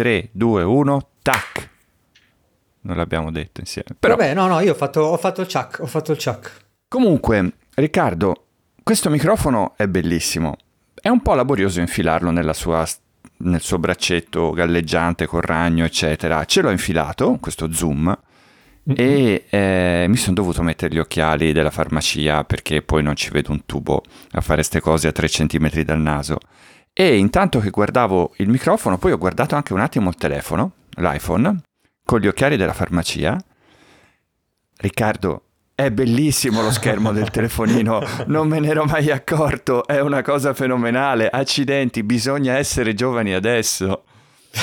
3, 2, 1, tac. Non l'abbiamo detto insieme. Però... Vabbè, no, no, io ho fatto, ho fatto il chuck, ho fatto il chuck. Comunque, Riccardo, questo microfono è bellissimo. È un po' laborioso infilarlo sua, nel suo braccetto galleggiante col ragno, eccetera. Ce l'ho infilato, questo zoom, e eh, mi sono dovuto mettere gli occhiali della farmacia perché poi non ci vedo un tubo a fare queste cose a 3 cm dal naso. E intanto che guardavo il microfono, poi ho guardato anche un attimo il telefono, l'iPhone, con gli occhiali della farmacia. Riccardo, è bellissimo lo schermo del telefonino, non me ne ero mai accorto, è una cosa fenomenale. Accidenti, bisogna essere giovani adesso,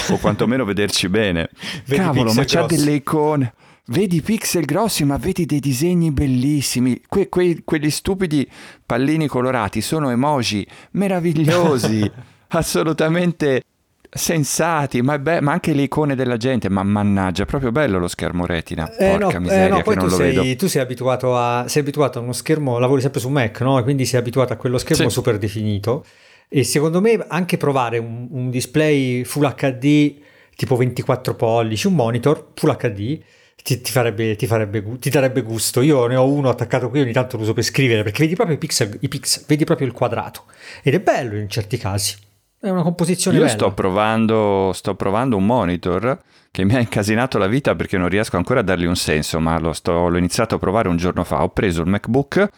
o quantomeno vederci bene. Cavolo, ma c'ha delle icone. Vedi pixel grossi, ma vedi dei disegni bellissimi. Que- que- quelli stupidi pallini colorati sono emoji meravigliosi, assolutamente sensati, ma, be- ma, anche le icone della gente, ma mannaggia, è proprio bello lo schermo retina. Eh, Porca no, miseria, eh, no, poi tu sei, tu sei, abituato a, sei abituato a uno schermo, lavori sempre su Mac, no? Quindi sei abituato a quello schermo sì. super definito. E secondo me anche provare un, un display Full HD tipo 24 pollici, un monitor Full HD ti, ti, farebbe, ti, farebbe, ti, darebbe gusto. Io ne ho uno attaccato qui, ogni tanto lo uso per scrivere perché vedi proprio i pixel, i pixel, vedi proprio il quadrato ed è bello in certi casi. È una composizione Io bella. Sto provando, sto provando un monitor che mi ha incasinato la vita perché non riesco ancora a dargli un senso, ma lo sto, l'ho iniziato a provare un giorno fa. Ho preso il MacBook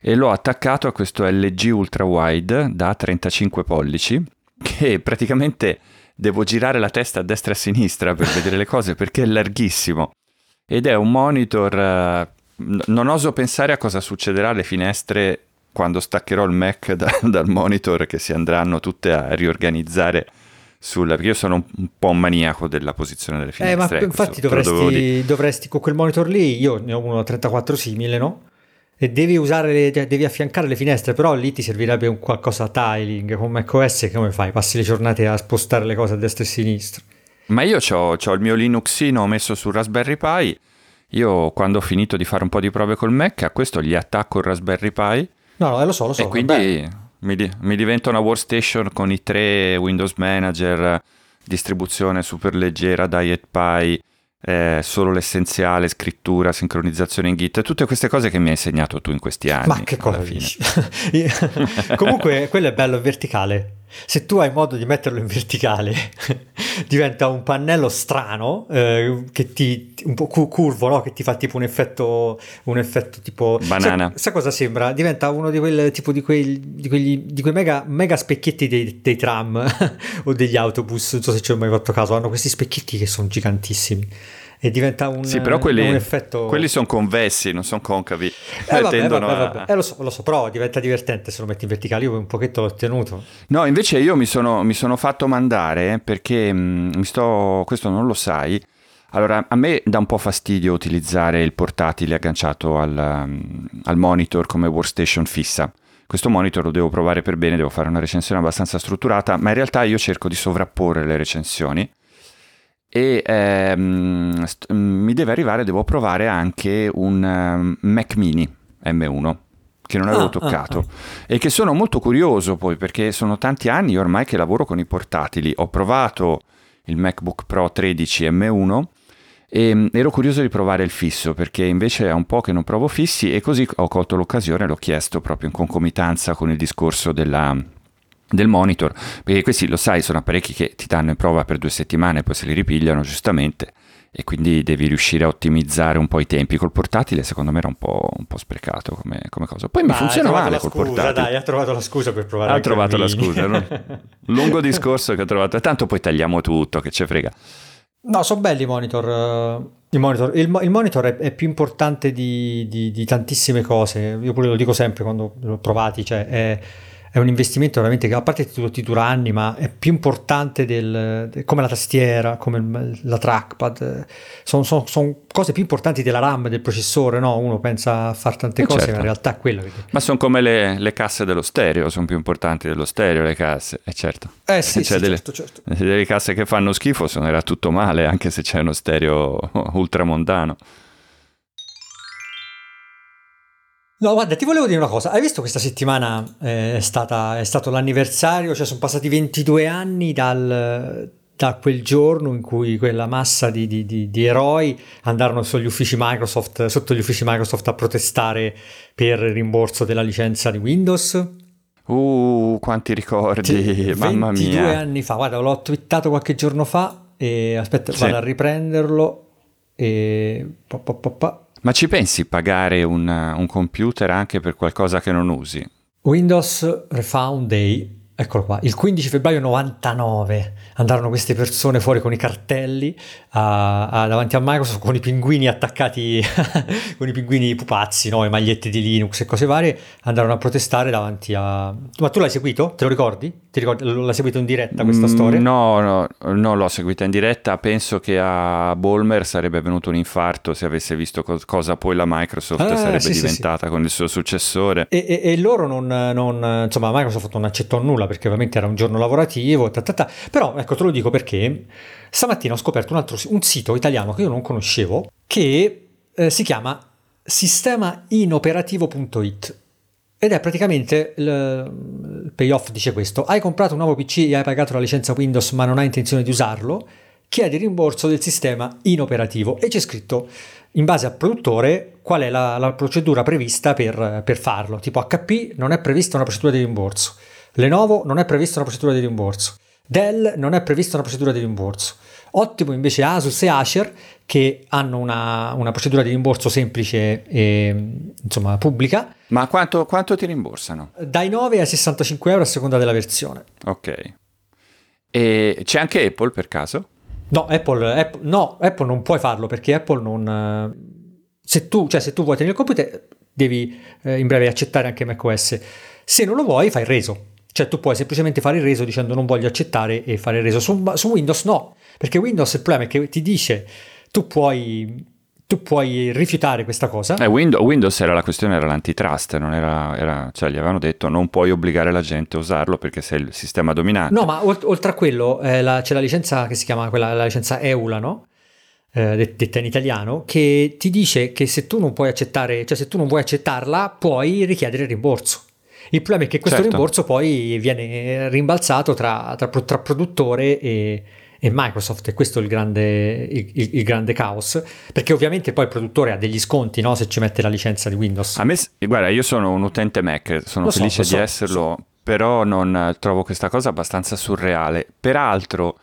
e l'ho attaccato a questo LG ultra wide da 35 pollici che praticamente devo girare la testa a destra e a sinistra per vedere le cose perché è larghissimo ed è un monitor... Eh, non oso pensare a cosa succederà alle finestre quando staccherò il Mac da, dal monitor che si andranno tutte a riorganizzare sulla, perché io sono un, po' un maniaco della posizione delle finestre. Eh, ma ecco, infatti dovresti, dovresti, con quel monitor lì, io ne ho uno da 34 simile, no? E devi usare, cioè, devi affiancare le finestre, però lì ti servirebbe un qualcosa tiling con macOS, come fai? Passi le giornate a spostare le cose a destra e a sinistra. Ma io ho il mio Linuxino messo sul Raspberry Pi. Io quando ho finito di fare un po' di prove col Mac, a questo gli attacco il Raspberry Pi. No, no, eh, lo so, lo so. E quindi mi, mi, diventa una workstation con i tre Windows Manager, distribuzione super leggera, Diet Pi, eh, solo l'essenziale, scrittura, sincronizzazione in Git, tutte queste cose che mi hai insegnato tu in questi anni. Ma che cosa dici? Comunque quello è bello, verticale. Se tu hai modo di metterlo in verticale, diventa un pannello strano, eh, che ti, un po' curvo, no? che ti fa tipo un effetto, un effetto tipo... Banana. Sai, sai cosa sembra? Diventa uno di, quel, tipo di, quei, di, quegli, di quei mega, mega specchietti dei, dei tram o degli autobus, non so se ci ho mai fatto caso, hanno questi specchietti che sono gigantissimi e diventa un, sì, però quelli, un effetto. Quelli sono convessi, non sono concavi. Eh, vabbè, Tendono vabbè, vabbè. A... Eh, lo, so, lo so, però diventa divertente se lo metti in verticale. Io un pochetto l'ho tenuto. No, invece io mi sono, mi sono fatto mandare perché mh, mm, mi sto. Questo non lo sai. Allora, a me dà un po' fastidio utilizzare il portatile agganciato al, um, al monitor come workstation fissa. Questo monitor lo devo provare per bene, devo fare una recensione abbastanza strutturata, ma in realtà io cerco di sovrapporre le recensioni e ehm, st- mi deve arrivare, devo provare anche un um, Mac mini M1 che non avevo ah, toccato ah, ah. e che sono molto curioso poi perché sono tanti anni ormai che lavoro con i portatili. Ho provato il MacBook Pro 13 M1 e ero curioso di provare il fisso perché invece è un po' che non provo fissi e così ho colto l'occasione, l'ho chiesto proprio in concomitanza con il discorso della del monitor, perché questi lo sai sono apparecchi che ti danno in prova per due settimane, poi se li ripigliano giustamente e quindi devi riuscire a ottimizzare un po' i tempi col portatile, secondo me era un po', un po sprecato come, come, cosa. Poi Ma mi funziona male col scusa, portatile. Dai, ha trovato la scusa per provare. Ha trovato la scusa, no? lungo discorso che ha trovato, tanto poi tagliamo tutto, che ce frega. No, sono belli i monitor. Eh, il monitor, il, il monitor è, è, più importante di, di, di, tantissime cose. Io pure lo dico sempre quando l'ho provati, cioè è è un investimento veramente che a parte ti, ti dura anni, ma è più importante del, come la tastiera, come la trackpad, sono, sono, sono, cose più importanti della RAM, del processore, no? Uno pensa a fare tante eh cose, certo. ma in realtà è quello. Che... Ma sono come le, le, casse dello stereo, sono più importanti dello stereo le casse, eh certo. Eh sì, cioè sì delle, certo, certo. delle casse che fanno schifo, suonerà tutto male, anche se c'è uno stereo ultramontano. No, guarda, ti volevo dire una cosa. Hai visto questa settimana eh, è, stata, è stato l'anniversario, cioè sono passati 22 anni dal, da quel giorno in cui quella massa di, di, di, di eroi andarono sugli uffici Microsoft, sotto gli uffici Microsoft a protestare per il rimborso della licenza di Windows. Uh, quanti ricordi, mamma mia. Due anni fa, guarda, l'ho twittato qualche giorno fa e aspetta, sì. vado a riprenderlo e... Pa, pa, pa, Ma ci pensi pagare un, un computer anche per qualcosa che non usi? Windows Refound Day Eccolo qua, il 15 febbraio 99 andarono queste persone fuori con i cartelli a, a, davanti a Microsoft con i pinguini attaccati, con i pinguini pupazzi, no? i maglietti di Linux e cose varie, andarono a protestare davanti a... Ma tu l'hai seguito? Te lo ricordi? Ti ricordi? L'hai seguito in diretta questa mm, storia? No, no, non l'ho seguita in diretta, penso che a Bolmer sarebbe venuto un infarto se avesse visto co- cosa poi la Microsoft ah, sarebbe sì, diventata sì, sì. con il suo successore. E, e, e loro non, non, insomma Microsoft non accettò nulla perché ovviamente era un giorno lavorativo, ta ta ta. però ecco te lo dico perché stamattina ho scoperto un altro un sito italiano che io non conoscevo che eh, si chiama sistemainoperativo.it ed è praticamente il, il payoff dice questo hai comprato un nuovo PC e hai pagato la licenza Windows ma non hai intenzione di usarlo chiedi rimborso del sistema inoperativo e c'è scritto in base al produttore qual è la, la procedura prevista per, per, farlo. Tipo HP non è prevista una procedura di rimborso. Lenovo non è prevista una procedura di rimborso. Dell non è prevista una procedura di rimborso. Ottimo invece Asus e Acer che hanno una, una procedura di rimborso semplice e insomma pubblica. Ma quanto, quanto, ti rimborsano? Dai 9 ai 65 euro a seconda della versione. Ok. E c'è anche Apple per caso? No, Apple, Apple, no, Apple non puoi farlo perché Apple non... Se tu, cioè, se tu vuoi tenere il computer devi eh, in breve accettare anche macOS. Se non lo vuoi fai il reso. Cioè tu puoi semplicemente fare il reso dicendo non voglio accettare e fare il reso. Su, su Windows no, perché Windows il problema è che ti dice tu puoi, tu puoi rifiutare questa cosa. Eh, Windows, Windows, era la questione, era l'antitrust, non era, era, cioè gli avevano detto non puoi obbligare la gente a usarlo perché sei il sistema dominante. No, ma oltre a quello eh, la, c'è la licenza che si chiama quella, la licenza EULA, no? Eh, detta in italiano, che ti dice che se tu non puoi accettare, cioè se tu non vuoi accettarla, puoi richiedere il rimborso. Il problema è che questo certo. rimborso poi viene rimbalzato tra, tra, tra produttore e, e, Microsoft e questo è il grande, il, il grande, caos perché ovviamente poi il produttore ha degli sconti no? se ci mette la licenza di Windows. A me, guarda, io sono un utente Mac, sono lo felice so, di so, esserlo, so. però non trovo questa cosa abbastanza surreale. Peraltro...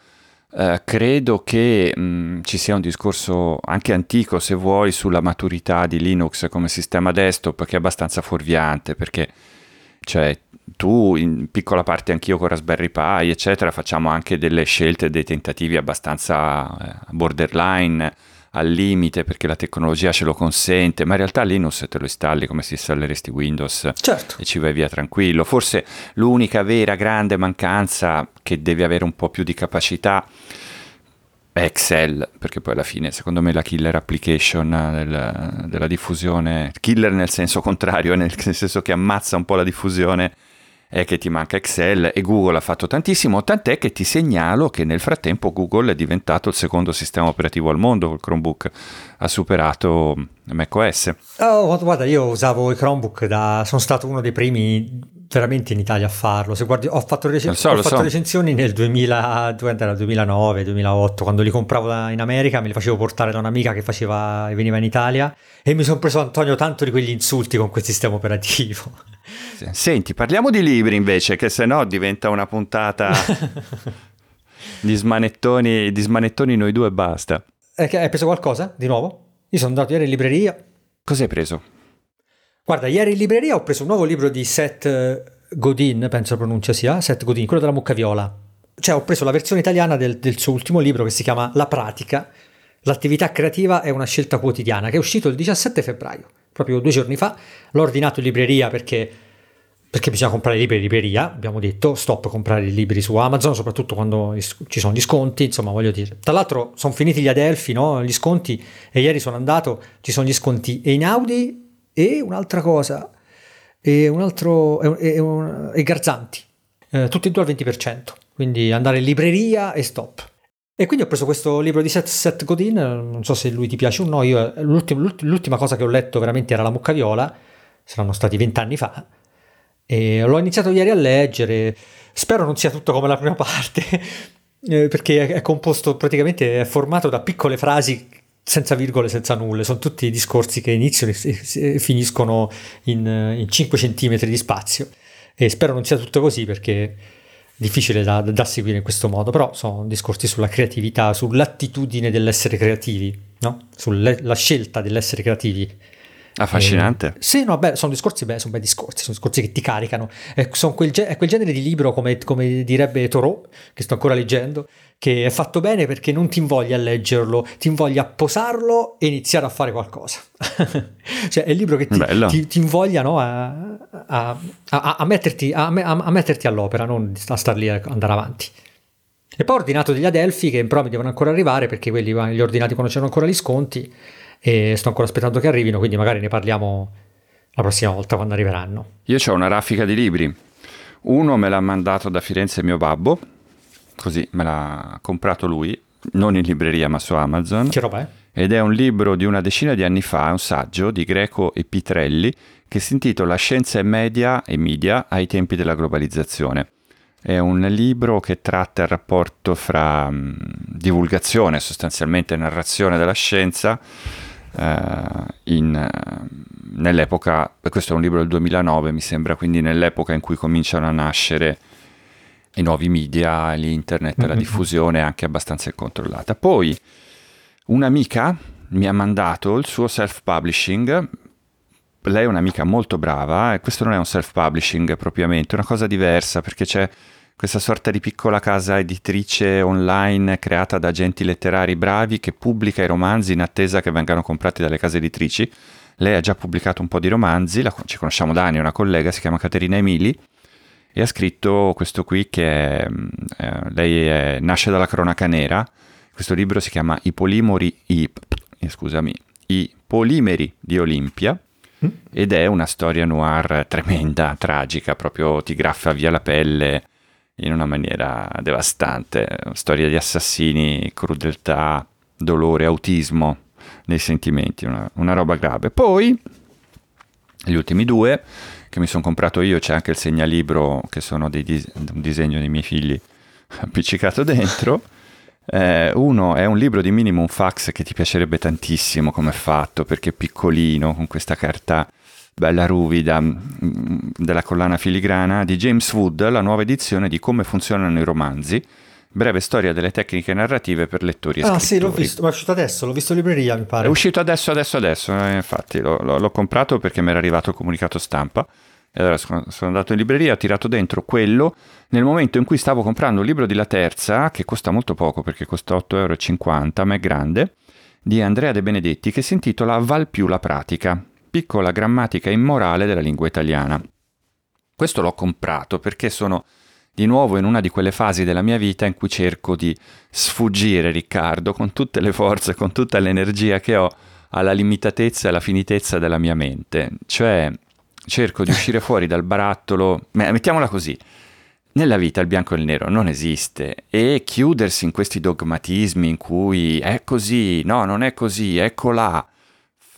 Uh, credo che mh, mm, ci sia un discorso anche antico, se vuoi, sulla maturità di Linux come sistema desktop che è abbastanza fuorviante perché cioè, tu, in piccola parte anch'io con Raspberry Pi, eccetera, facciamo anche delle scelte, dei tentativi abbastanza eh, borderline, al limite, perché la tecnologia ce lo consente, ma in realtà Linux te lo installi come se installeresti Windows certo. e ci vai via tranquillo. Forse l'unica vera grande mancanza che deve avere un po' più di capacità Excel, perché poi alla fine secondo me la killer application del, della diffusione, killer nel senso contrario, nel senso che ammazza un po' la diffusione, è che ti manca Excel e Google ha fatto tantissimo, tant'è che ti segnalo che nel frattempo Google è diventato il secondo sistema operativo al mondo col Chromebook, ha superato macOS. Oh, guarda, io usavo i Chromebook da... sono stato uno dei primi veramente in Italia a farlo. Se guardi, ho fatto, rec- so, ho fatto so. recensioni nel 2000, 2009, 2008, quando li compravo in America, me li facevo portare da un'amica che faceva, veniva in Italia e mi sono preso Antonio tanto di quegli insulti con quel sistema operativo. Senti, parliamo di libri invece, che se no diventa una puntata di smanettoni, di smanettoni noi due e basta. Hai preso qualcosa di nuovo? Io sono andato ieri in libreria. Cos'hai preso? Guarda, ieri in libreria ho preso un nuovo libro di Seth eh, Godin, penso la pronuncia sia, Seth Godin, quello della mucca viola. Cioè ho preso la versione italiana del, del suo ultimo libro che si chiama La pratica, l'attività creativa è una scelta quotidiana, che è uscito il 17 febbraio, proprio due giorni fa. L'ho ordinato in libreria perché, perché bisogna comprare libri in libreria, abbiamo detto stop comprare i libri su Amazon, soprattutto quando ci sono gli sconti, insomma voglio dire. Tra l'altro sono finiti gli Adelphi, no? gli sconti, e ieri sono andato, ci sono gli sconti e in Audi e un'altra cosa, e un altro, e, un, e Garzanti, eh, tutti e due al 20%, quindi andare in libreria e stop. E quindi ho preso questo libro di Seth, Seth Godin, non so se lui ti piace o no, io, l'ultima, l'ultima cosa che ho letto veramente era La Mucca Viola, saranno stati vent'anni fa, e l'ho iniziato ieri a leggere, spero non sia tutto come la prima parte, eh, perché è composto praticamente, è formato da piccole frasi senza virgole, senza nulle, sono tutti discorsi che iniziano e finiscono in, in 5 cm di spazio e spero non sia tutto così perché è difficile da, da seguire in questo modo, però sono discorsi sulla creatività, sull'attitudine dell'essere creativi, no? sulla scelta dell'essere creativi Affascinante. Eh, sì, no, beh, sono discorsi, beh, sono bei discorsi, sono discorsi che ti caricano. È, quel, è quel, genere di libro, come, come direbbe Thoreau, che sto ancora leggendo, che è fatto bene perché non ti invoglia a leggerlo, ti invoglia a posarlo e iniziare a fare qualcosa. cioè è il libro che ti, ti, ti invoglia no, a, a, a, a, metterti, a, metterti all'opera, non a star lì a andare avanti. E poi ho ordinato degli Adelphi che però mi devono ancora arrivare perché quelli li ho ordinati quando c'erano ancora gli sconti e sto ancora aspettando che arrivino, quindi magari ne parliamo la prossima volta quando arriveranno. Io ho una raffica di libri. Uno me l'ha mandato da Firenze mio babbo, così me l'ha comprato lui, non in libreria ma su Amazon. Che roba è? Ed è un libro di una decina di anni fa, un saggio di Greco e Pitrelli che si intitola Scienza e media e media ai tempi della globalizzazione. È un libro che tratta il rapporto fra um, divulgazione, sostanzialmente narrazione della scienza, uh, in, uh, nell'epoca, questo è un libro del 2009 mi sembra, quindi nell'epoca in cui cominciano a nascere i nuovi media, l'internet, mm-hmm. la diffusione anche abbastanza incontrollata. Poi un'amica mi ha mandato il suo self-publishing, lei è un'amica molto brava e questo non è un self-publishing propriamente, è una cosa diversa perché c'è questa sorta di piccola casa editrice online creata da agenti letterari bravi che pubblica i romanzi in attesa che vengano comprati dalle case editrici. Lei ha già pubblicato un po' di romanzi, la, ci conosciamo da anni, una collega, si chiama Caterina Emili, e ha scritto questo qui che è, eh, lei è, nasce dalla cronaca nera. Questo libro si chiama I polimori, i, eh, scusami, I polimeri di Olimpia mm. ed è una storia noir tremenda, tragica, proprio ti graffa via la pelle in una maniera devastante. Storia di assassini, crudeltà, dolore, autismo nei sentimenti, una, una roba grave. Poi, gli ultimi due che mi sono comprato io, c'è anche il segnalibro che sono dei dis- un disegno dei miei figli appiccicato dentro. Eh, uno è un libro di minimum fax che ti piacerebbe tantissimo come fatto perché è piccolino con questa carta bella ruvida mm, della collana filigrana di James Wood, la nuova edizione di Come funzionano i romanzi, breve storia delle tecniche narrative per lettori e ah, scrittori. Ah sì, l'ho visto, ma è uscito adesso, l'ho visto in libreria mi pare. È uscito adesso, adesso, adesso, eh, infatti l'ho, l'ho, comprato perché mi era arrivato il comunicato stampa. E allora sono, sono andato in libreria, ho tirato dentro quello nel momento in cui stavo comprando un libro di La Terza, che costa molto poco perché costa 8,50 euro, ma è grande, di Andrea De Benedetti, che si intitola Val più la pratica piccola grammatica immorale della lingua italiana. Questo l'ho comprato perché sono di nuovo in una di quelle fasi della mia vita in cui cerco di sfuggire, Riccardo, con tutte le forze, con tutta l'energia che ho, alla limitatezza e alla finitezza della mia mente. Cioè, cerco di uscire fuori dal barattolo, mettiamola così, nella vita il bianco e il nero non esiste e chiudersi in questi dogmatismi in cui è così, no, non è così, ecco là,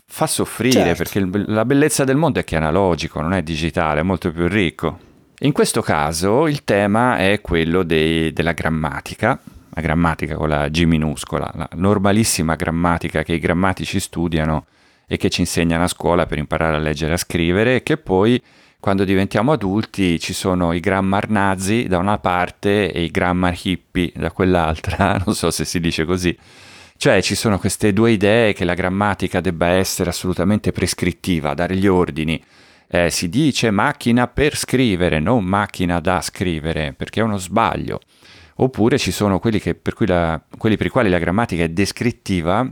fa soffrire certo. perché la bellezza del mondo è che è analogico, non è digitale, è molto più ricco. In questo caso il tema è quello dei, della grammatica, la grammatica con la G minuscola, la normalissima grammatica che i grammatici studiano e che ci insegnano a scuola per imparare a leggere e a scrivere e che poi quando diventiamo adulti ci sono i grammar nazi da una parte e i grammar hippie da quell'altra, non so se si dice così cioè ci sono queste due idee che la grammatica debba essere assolutamente prescrittiva, dare gli ordini. Eh, si dice macchina per scrivere, non macchina da scrivere, perché è uno sbaglio. Oppure ci sono quelli, per, la, quelli per i quali la grammatica è descrittiva,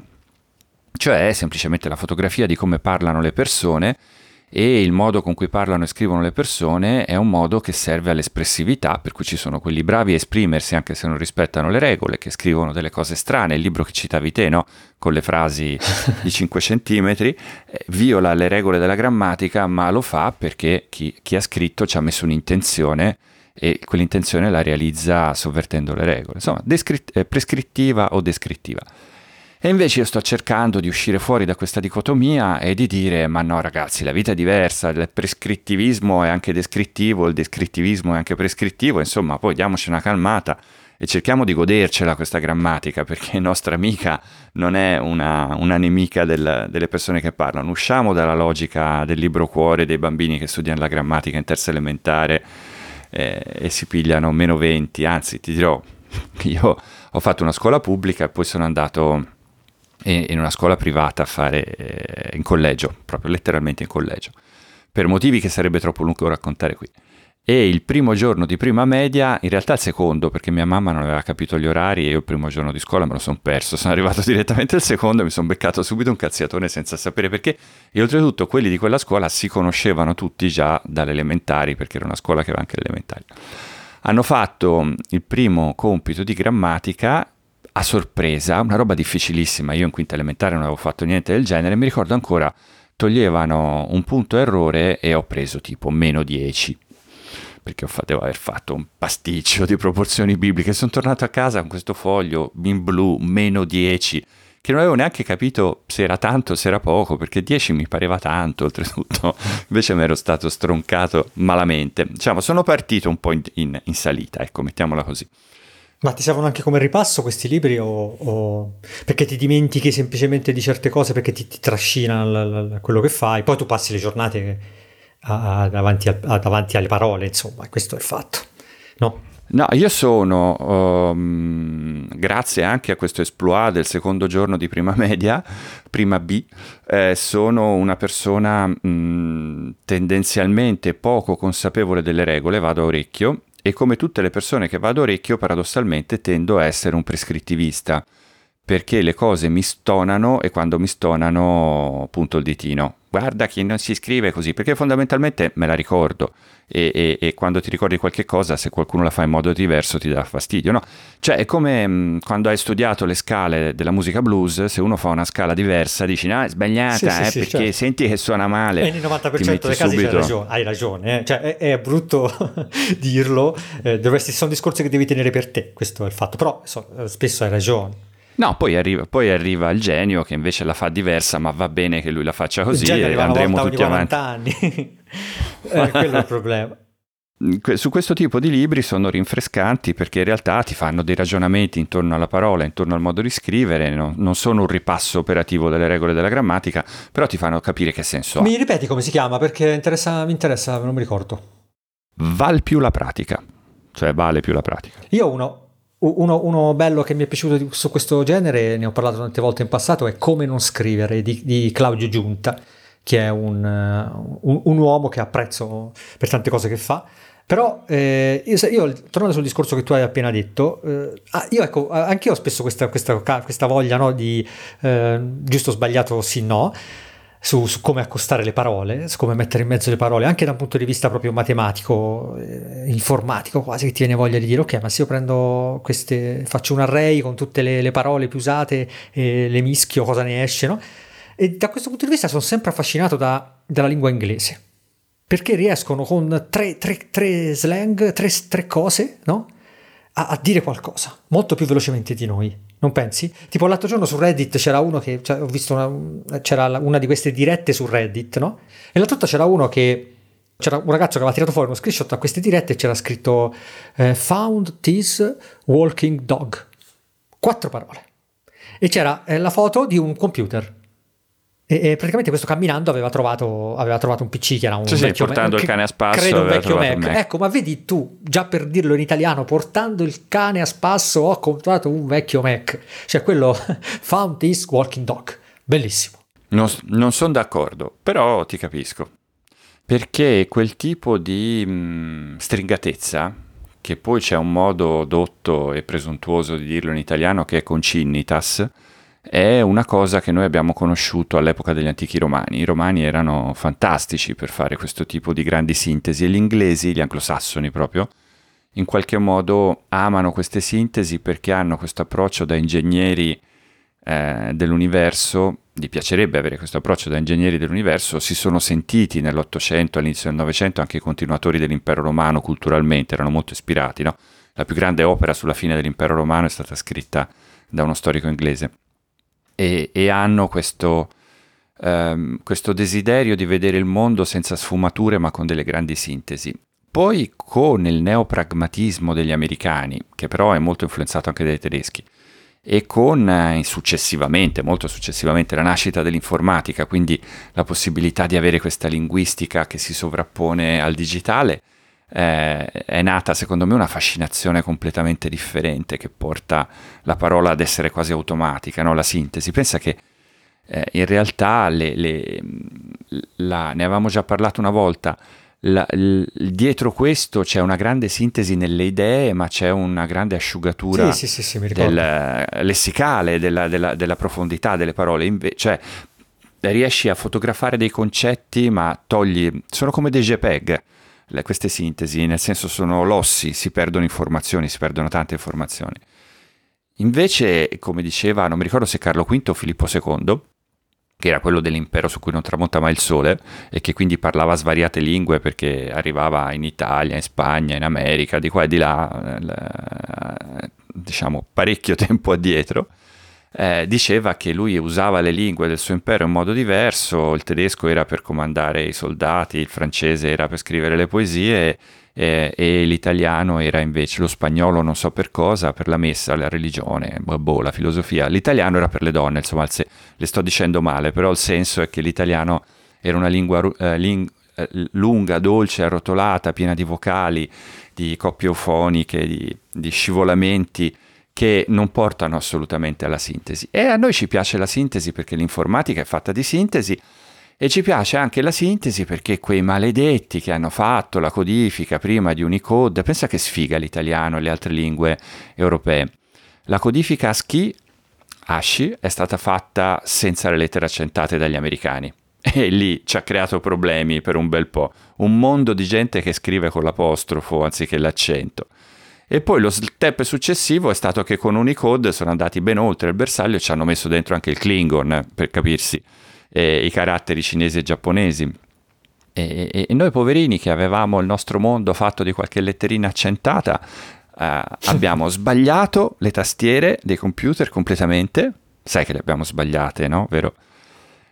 cioè semplicemente la fotografia di come parlano le persone e il modo con cui parlano e scrivono le persone è un modo che serve all'espressività, per cui ci sono quelli bravi a esprimersi anche se non rispettano le regole, che scrivono delle cose strane, il libro che citavi te, no? con le frasi di 5 centimetri, eh, viola le regole della grammatica, ma lo fa perché chi, chi ha scritto ci ha messo un'intenzione e quell'intenzione la realizza sovvertendo le regole, insomma, descritt- eh, prescrittiva o descrittiva. E invece io sto cercando di uscire fuori da questa dicotomia e di dire, ma no ragazzi, la vita è diversa, il prescrittivismo è anche descrittivo, il descrittivismo è anche prescrittivo, insomma, poi diamoci una calmata e cerchiamo di godercela questa grammatica perché nostra amica non è una, una nemica del, delle persone che parlano. Usciamo dalla logica del libro cuore dei bambini che studiano la grammatica in terza elementare eh, e si pigliano meno 20, anzi ti dirò, io ho fatto una scuola pubblica e poi sono andato in una scuola privata a fare eh, in collegio, proprio letteralmente in collegio, per motivi che sarebbe troppo lungo raccontare qui. E il primo giorno di prima media, in realtà il secondo, perché mia mamma non aveva capito gli orari e io il primo giorno di scuola me lo sono perso, sono arrivato direttamente il secondo e mi sono beccato subito un cazziatone senza sapere perché. E oltretutto quelli di quella scuola si conoscevano tutti già dalle elementari, perché era una scuola che aveva anche le elementari. Hanno fatto il primo compito di grammatica a sorpresa, una roba difficilissima, io in quinta elementare non avevo fatto niente del genere, mi ricordo ancora toglievano un punto errore e ho preso tipo meno 10 perché devo aver fatto un pasticcio di proporzioni bibliche. Sono tornato a casa con questo foglio in blu, meno 10, che non avevo neanche capito se era tanto o se era poco, perché 10 mi pareva tanto, oltretutto, invece mi ero stato stroncato malamente. Diciamo, sono partito un po' in, in, in salita, ecco, mettiamola così. Ma ti servono anche come ripasso questi libri o, o, perché ti dimentichi semplicemente di certe cose perché ti, ti trascina l, l, quello che fai, poi tu passi le giornate a, davanti, a, davanti, alle parole, insomma, questo è il fatto, no? No, io sono, um, grazie anche a questo esploit del secondo giorno di prima media, prima B, eh, sono una persona mh, mm, tendenzialmente poco consapevole delle regole, vado a orecchio, e come tutte le persone che vado orecchio, paradossalmente tendo a essere un prescrittivista, perché le cose mi stonano e quando mi stonano punto il ditino guarda chi non si scrive così, perché fondamentalmente me la ricordo e, e, e, quando ti ricordi qualche cosa, se qualcuno la fa in modo diverso ti dà fastidio, no? Cioè è come mh, mm, quando hai studiato le scale della musica blues, se uno fa una scala diversa dici no, è sbagliata, sì, eh, sì, perché certo. senti che suona male. E nel 90% dei casi subito... ragione, hai ragione, eh? cioè è, è, brutto dirlo, eh, dovresti, sono discorsi che devi tenere per te, questo è il fatto, però so, spesso hai ragione. No, poi arriva, poi arriva, il genio che invece la fa diversa, ma va bene che lui la faccia così e andremo tutti avanti. anni. eh, quello è il problema. Su questo tipo di libri sono rinfrescanti perché in realtà ti fanno dei ragionamenti intorno alla parola, intorno al modo di scrivere, no? non sono un ripasso operativo delle regole della grammatica, però ti fanno capire che senso ha. Mi ripeti come si chiama perché interessa, mi interessa, non mi ricordo. Val più la pratica, cioè vale più la pratica. Io ho uno, uno, uno, bello che mi è piaciuto su questo genere, ne ho parlato tante volte in passato, è Come non scrivere di, di Claudio Giunta, che è un, un, un, uomo che apprezzo per tante cose che fa. Però eh, io, io, tornando sul discorso che tu hai appena detto, eh, ah, io ecco, anche io ho spesso questa, questa, questa voglia no, di eh, giusto o sbagliato sì no, su, su, come accostare le parole, su come mettere in mezzo le parole, anche da un punto di vista proprio matematico, eh, informatico quasi, che ti viene voglia di dire ok, ma se io prendo queste, faccio un array con tutte le, le parole più usate e le mischio, cosa ne esce, no? E da questo punto di vista sono sempre affascinato da, dalla lingua inglese, perché riescono con tre, tre, tre slang, tre, tre cose, no? a, a dire qualcosa, molto più velocemente di noi. Non pensi? Tipo l'altro giorno su Reddit c'era uno che, cioè, ho visto una, c'era una di queste dirette su Reddit, no? E l'altro giorno c'era uno che, c'era un ragazzo che aveva tirato fuori uno screenshot a queste dirette e c'era scritto eh, Found this walking dog. Quattro parole. E c'era eh, la foto di un computer e, e, praticamente questo camminando aveva trovato, aveva trovato un PC che era un sì, vecchio sì, portando Mac, il cane a spasso credo un vecchio Mac. Mac. ecco ma vedi tu già per dirlo in italiano portando il cane a spasso ho comprato un vecchio Mac cioè quello found this walking dog bellissimo non, non sono d'accordo però ti capisco perché quel tipo di mh, mm, stringatezza che poi c'è un modo dotto e presuntuoso di dirlo in italiano che è concinnitas è una cosa che noi abbiamo conosciuto all'epoca degli antichi romani. I romani erano fantastici per fare questo tipo di grandi sintesi e gli inglesi, gli anglosassoni proprio, in qualche modo amano queste sintesi perché hanno questo approccio da ingegneri eh, dell'universo, gli piacerebbe avere questo approccio da ingegneri dell'universo, si sono sentiti nell'Ottocento, all'inizio del Novecento, anche i continuatori dell'impero romano culturalmente, erano molto ispirati. No? La più grande opera sulla fine dell'impero romano è stata scritta da uno storico inglese e, e hanno questo, um, questo desiderio di vedere il mondo senza sfumature ma con delle grandi sintesi. poi con il neopragmatismo degli americani, che però è molto influenzato anche dai tedeschi, e con eh, successivamente, molto successivamente, la nascita dell'informatica, quindi la possibilità di avere questa linguistica che si sovrappone al digitale, eh, è nata secondo me una fascinazione completamente differente che porta la parola ad essere quasi automatica, no? la sintesi. Pensa che eh, in realtà le, le, la, ne avevamo già parlato una volta, la, l, dietro questo c'è una grande sintesi nelle idee, ma c'è una grande asciugatura sì, sì, sì, del, lessicale, della, della, della, profondità delle parole. Inve- cioè, riesci a fotografare dei concetti, ma togli. sono come dei JPEG le, queste sintesi, nel senso sono lossi, si perdono informazioni, si perdono tante informazioni. Invece, come diceva, non mi ricordo se Carlo V o Filippo II, che era quello dell'impero su cui non tramonta mai il sole e che quindi parlava svariate lingue perché arrivava in Italia, in Spagna, in America, di qua e di là, eh, diciamo parecchio tempo addietro. Eh, diceva che lui usava le lingue del suo impero in modo diverso, il tedesco era per comandare i soldati, il francese era per scrivere le poesie eh, e l'italiano era invece lo spagnolo non so per cosa, per la messa, la religione, boh, la filosofia, l'italiano era per le donne, insomma se, le sto dicendo male, però il senso è che l'italiano era una lingua eh, ling- eh, lunga, dolce, arrotolata, piena di vocali, di coppie eufoniche, di, di scivolamenti che non portano assolutamente alla sintesi. E a noi ci piace la sintesi perché l'informatica è fatta di sintesi e ci piace anche la sintesi perché quei maledetti che hanno fatto la codifica prima di Unicode, pensa che sfiga l'italiano e le altre lingue europee. La codifica ASCII, ASCII è stata fatta senza le lettere accentate dagli americani. E lì ci ha creato problemi per un bel po'. Un mondo di gente che scrive con l'apostrofo anziché l'accento. E poi lo step successivo è stato che con Unicode sono andati ben oltre il bersaglio e ci hanno messo dentro anche il Klingon, per capirsi eh, i caratteri cinesi e giapponesi. E, e, e, noi poverini che avevamo il nostro mondo fatto di qualche letterina accentata, eh, abbiamo sbagliato le tastiere dei computer completamente. Sai che le abbiamo sbagliate, no? Vero?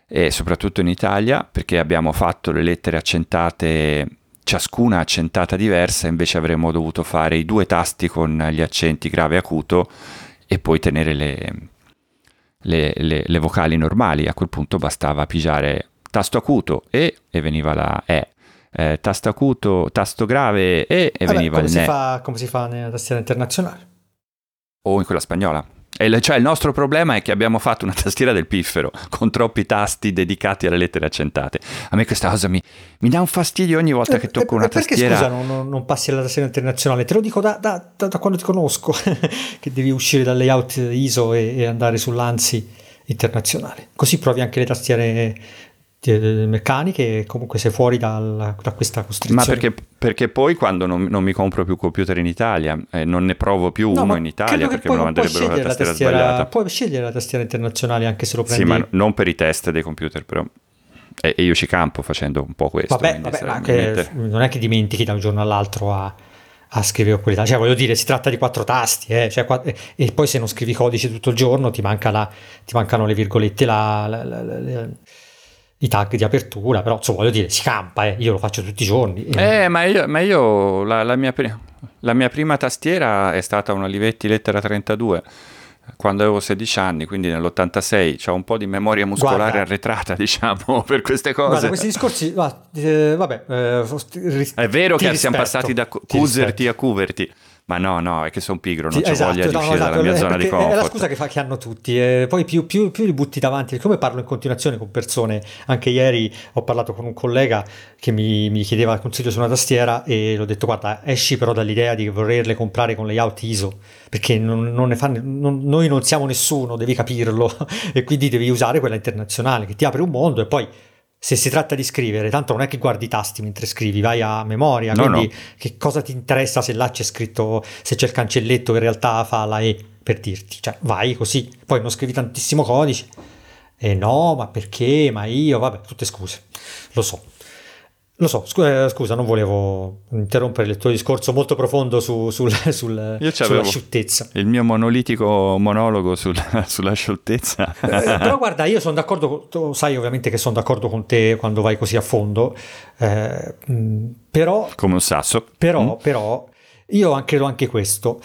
E soprattutto in Italia, perché abbiamo fatto le lettere accentate ciascuna accentata diversa, invece avremmo dovuto fare i due tasti con gli accenti grave e acuto e poi tenere le, le, le, le vocali normali, a quel punto bastava pigiare tasto acuto E e veniva la E. Eh, tasto acuto, tasto grave E e Vabbè, veniva il ne. Fa, come si fa nella tastiera internazionale? O in quella spagnola. E cioè il nostro problema è che abbiamo fatto una tastiera del piffero con troppi tasti dedicati alle lettere accentate. A me questa cosa mi, mi dà un fastidio ogni volta eh, che tocco eh, una perché, tastiera. Perché scusa non, non, passi alla tastiera internazionale? Te lo dico da, da, da, da quando ti conosco, che devi uscire dal layout ISO e, e andare sull'ANSI internazionale. Così provi anche le tastiere meccaniche comunque sei fuori dal, da questa costrizione. Ma perché, perché poi quando non, non, mi compro più computer in Italia eh, non ne provo più no, uno in Italia perché me lo manderebbero la tastiera, la tastiera sbagliata. Puoi scegliere la tastiera internazionale anche se lo prendi. Sì, ma non per i test dei computer però. E, e io ci campo facendo un po' questo. Vabbè, vabbè ma che, non è che dimentichi da un giorno all'altro a, a scrivere qualità. Cioè, voglio dire, si tratta di quattro tasti, eh? cioè, quattro, e poi se non scrivi codice tutto il giorno ti, manca la, ti mancano le virgolette, la, la, la, i tag di apertura, però insomma voglio dire, si campa, eh. io lo faccio tutti i giorni. Eh, ma io, ma io la, la, mia, la, mia, prima tastiera è stata una Livetti lettera 32 quando avevo 16 anni, quindi nell'86, ho un po' di memoria muscolare guarda, arretrata, diciamo, per queste cose. Guarda, questi discorsi, eh, vabbè, eh, è vero che siamo passati da cuserti a cuverti. Ma no, no, è che sono pigro, non sì, ho esatto, voglia di no, uscire esatto, dalla mia zona di comfort. È la scusa che, fa, che hanno tutti. Eh, poi più, più, più, li butti davanti, come parlo in continuazione con persone, anche ieri ho parlato con un collega che mi, mi chiedeva consiglio su una tastiera e l'ho detto guarda, esci però dall'idea di volerle comprare con layout ISO, perché non, non ne fa, non, noi non siamo nessuno, devi capirlo, e quindi devi usare quella internazionale che ti apre un mondo e poi se si tratta di scrivere, tanto non è che guardi i tasti mentre scrivi, vai a memoria, no, quindi no. che cosa ti interessa se là c'è scritto, se c'è il cancelletto che in realtà fa la E per dirti, cioè vai così, poi non scrivi tantissimo codice, e no, ma perché, ma io, vabbè, tutte scuse, lo so. Lo so, eh, scusa, non volevo interrompere il tuo discorso molto profondo su, sul, sul, sulla scioltezza. Il mio monolitico monologo sul, sulla scioltezza. Eh, però guarda, io sono d'accordo, tu sai ovviamente che sono d'accordo con te quando vai così a fondo, eh, però... Come un sasso. Però, mm. però, io credo anche questo.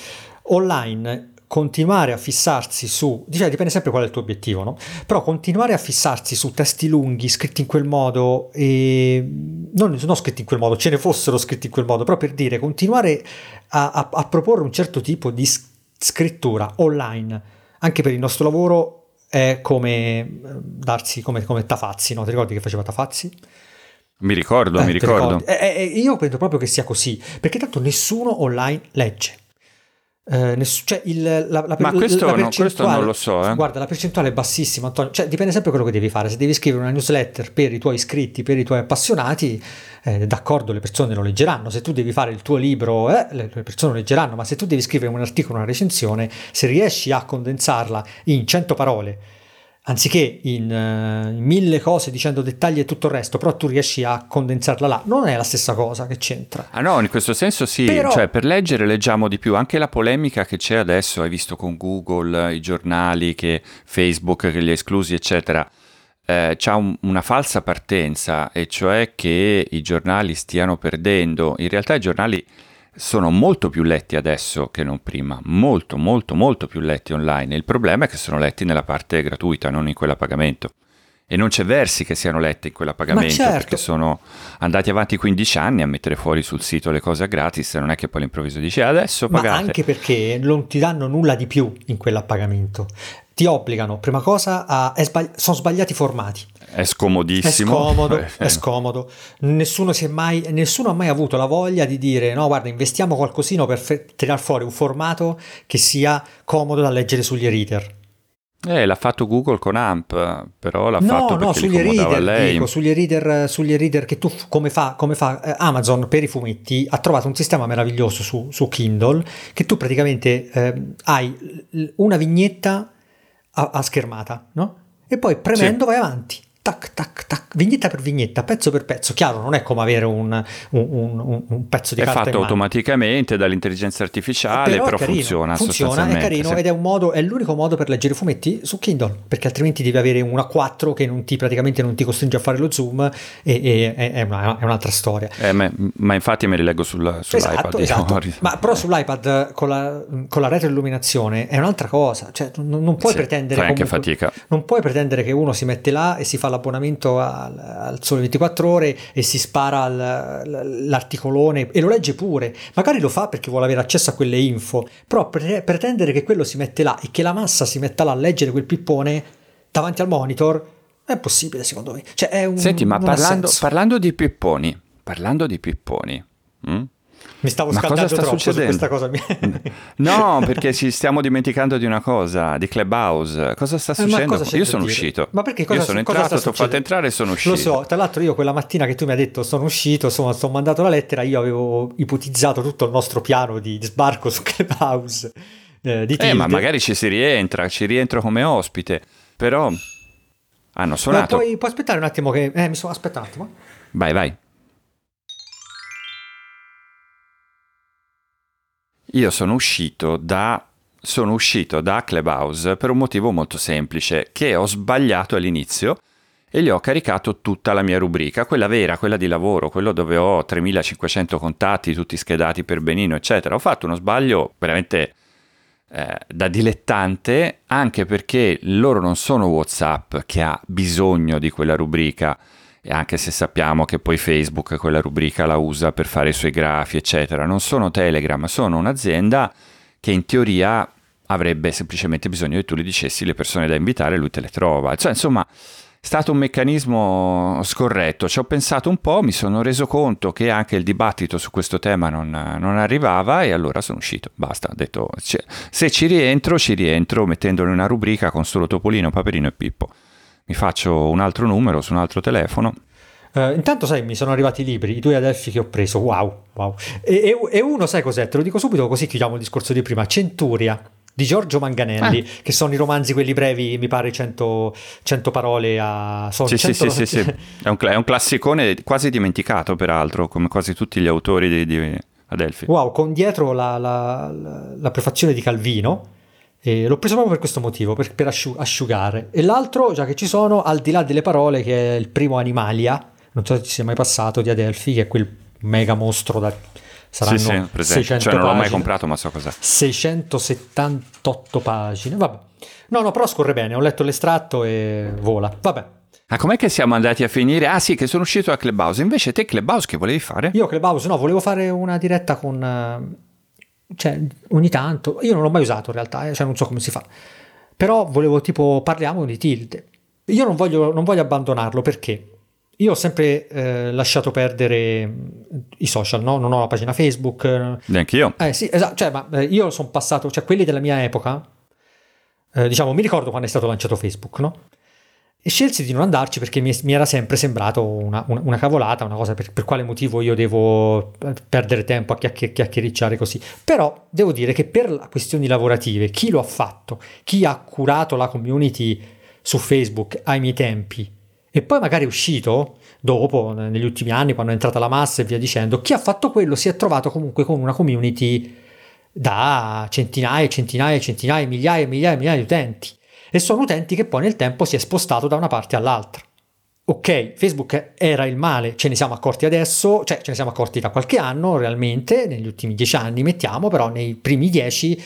Online continuare a fissarsi su, cioè dipende sempre qual è il tuo obiettivo, no? Però continuare a fissarsi su testi lunghi scritti in quel modo, e non, non scritti in quel modo, ce ne fossero scritti in quel modo, però per dire continuare a, a, a proporre un certo tipo di scrittura online, anche per il nostro lavoro, è come eh, darsi come, come Tafazzi, no? Ti ricordi che faceva Tafazzi? Mi ricordo, eh, mi ricordo. Eh, eh, io penso proprio che sia così, perché tanto nessuno online legge. Eh, ness- cioè il, la, la, Ma questo, la no, questo, non lo so. Eh. Guarda, la percentuale è bassissima, Antonio. Cioè, dipende sempre da quello che devi fare. Se devi scrivere una newsletter per i tuoi iscritti, per i tuoi appassionati, eh, d'accordo, le persone lo leggeranno. Se tu devi fare il tuo libro, eh, le persone lo leggeranno. Ma se tu devi scrivere un articolo, una recensione, se riesci a condensarla in 100 parole anziché in, uh, in, mille cose dicendo dettagli e tutto il resto, però tu riesci a condensarla là, non è la stessa cosa che c'entra. Ah no, in questo senso sì, però... cioè per leggere leggiamo di più, anche la polemica che c'è adesso, hai visto con Google, i giornali, che Facebook che li ha esclusi, eccetera. Eh, c'ha un, una falsa partenza, e cioè che i giornali stiano perdendo. In realtà i giornali sono molto più letti adesso che non prima, molto molto molto più letti online. Il problema è che sono letti nella parte gratuita, non in quella a pagamento. E non c'è versi che siano letti in quella pagamento certo. perché sono andati avanti 15 anni a mettere fuori sul sito le cose a gratis, non è che poi all'improvviso dici adesso pagate. Ma anche perché non ti danno nulla di più in quella a pagamento. Ti obbligano, prima cosa, a... Sbagli... sono sbagliati i formati. È scomodissimo. È scomodo, è scomodo. Nessuno, mai, nessuno, ha mai avuto la voglia di dire no, guarda, investiamo qualcosino per fe- tirare fuori un formato che sia comodo da leggere sugli reader. Eh, l'ha fatto Google con AMP, però l'ha no, fatto no, sugli reader, dico, sugli reader, sugli reader che tu, come fa, come fa eh, Amazon per i fumetti, ha trovato un sistema meraviglioso su, su Kindle, che tu praticamente eh, hai una vignetta a, a schermata, no? E poi premendo sì. vai avanti tac, tac, tac, vignetta per vignetta, pezzo per pezzo. Chiaro, non è come avere un, un, un, un pezzo di è carta. È fatto automaticamente dall'intelligenza artificiale, però, però carino, funziona. Funziona, è carino sì. ed è, un modo, è l'unico modo per leggere i fumetti su Kindle, perché altrimenti devi avere una 4 che non ti, praticamente non ti costringe a fare lo zoom e, e è, una, è, un'altra storia. Eh, ma, ma, infatti me li leggo sul, sull'iPad. Esatto, esatto. ma però sull'iPad con la, con la retroilluminazione è un'altra cosa, cioè non, non puoi sì, pretendere... Fai anche fatica. Non puoi pretendere che uno si mette là e si fa l'abbonamento al, al Sole 24 Ore e si spara al, l'articolone e lo legge pure. Magari lo fa perché vuole avere accesso a quelle info, però pre- pretendere che quello si mette là e che la massa si metta là a leggere quel pippone davanti al monitor è possibile secondo me. Cioè, un, Senti, ma parlando, parlando, di pipponi, parlando di pipponi, mh? Mi stavo Ma scaldando cosa sta succedendo? questa cosa. no, perché ci stiamo dimenticando di una cosa, di Clubhouse. Cosa sta succedendo? Cosa io sono dire? uscito. Ma perché cosa, io sono cosa entrato, ti ho fatto entrare e sono uscito. Lo so, tra l'altro io quella mattina che tu mi hai detto sono uscito, insomma, sto mandato la lettera, io avevo ipotizzato tutto il nostro piano di sbarco su Clubhouse. Eh, di eh ma magari ci si rientra, ci rientro come ospite, però hanno suonato. Ma puoi, puoi aspettare un attimo che... Eh, mi sono... Aspetta un attimo. Vai, vai. Io sono uscito da sono uscito da Clubhouse per un motivo molto semplice, che ho sbagliato all'inizio e gli ho caricato tutta la mia rubrica, quella vera, quella di lavoro, quello dove ho 3500 contatti, tutti schedati per benino, eccetera. Ho fatto uno sbaglio veramente eh, da dilettante, anche perché loro non sono WhatsApp che ha bisogno di quella rubrica e anche se sappiamo che poi Facebook quella rubrica la usa per fare i suoi grafi, eccetera, non sono Telegram, sono un'azienda che in teoria avrebbe semplicemente bisogno che tu gli dicessi le persone da invitare e lui te le trova. Cioè, insomma, è stato un meccanismo scorretto. Ci ho pensato un po', mi sono reso conto che anche il dibattito su questo tema non, non arrivava e allora sono uscito. Basta, ho detto, se ci rientro, ci rientro mettendolo in una rubrica con solo Topolino, Paperino e Pippo mi faccio un altro numero su un altro telefono. Uh, intanto, sai, mi sono arrivati i libri, i due Adelphi che ho preso. Wow, wow. E, e, e, uno, sai cos'è? Te lo dico subito, così chiudiamo il discorso di prima. Centuria. di Giorgio Manganelli, ah. che sono i romanzi quelli brevi, mi pare 100, 100 parole a... Sono sì, 100... sì, sì, sì, sì. È, un, è un classicone quasi dimenticato peraltro, come quasi tutti gli autori di, di Adelphi. Wow, con dietro la, la, la, la prefazione di Calvino, e l'ho preso proprio per questo motivo, per, per asciugare. E l'altro, già che ci sono, al di là delle parole, che è il primo Animalia, non so se ci sia mai passato, di Adelphi, che è quel mega mostro da saranno sì, sì, 600 cioè, non l'ho mai comprato ma so cos'è 678 pagine vabbè no no però scorre bene ho letto l'estratto e vola vabbè ma com'è che siamo andati a finire? Ah sì, che sono uscito da Clubhouse. Invece te Clubhouse che volevi fare? Io Clubhouse no, volevo fare una diretta con... Cioè, ogni tanto... Io non l'ho mai usato in realtà, eh, cioè non so come si fa. Però volevo tipo, parliamo di Tilde. Io non voglio, non voglio abbandonarlo perché io ho sempre eh, lasciato perdere mm, i social, no? Non ho la pagina Facebook. Neanche io. Eh sì, esatto, cioè, ma eh, io sono passato, cioè quelli della mia epoca, eh, diciamo, mi ricordo quando è stato lanciato Facebook, no? E scelsi di non andarci perché mi, mi era sempre sembrato una, una, una cavolata, una cosa per, per, quale motivo io devo eh, perdere tempo a chiacchier- chiacchiericciare così. Però devo dire che per questioni lavorative, chi lo ha fatto, chi ha curato la community su Facebook ai miei tempi, e poi magari è uscito dopo, negli ultimi anni, quando è entrata la massa e via dicendo, chi ha fatto quello si è trovato comunque con una community da centinaia e centinaia e centinaia, migliaia e migliaia e migliaia di utenti. E sono utenti che poi nel tempo si è spostato da una parte all'altra. Ok, Facebook era il male, ce ne siamo accorti adesso, cioè ce ne siamo accorti da qualche anno realmente, negli ultimi dieci anni mettiamo, però nei primi dieci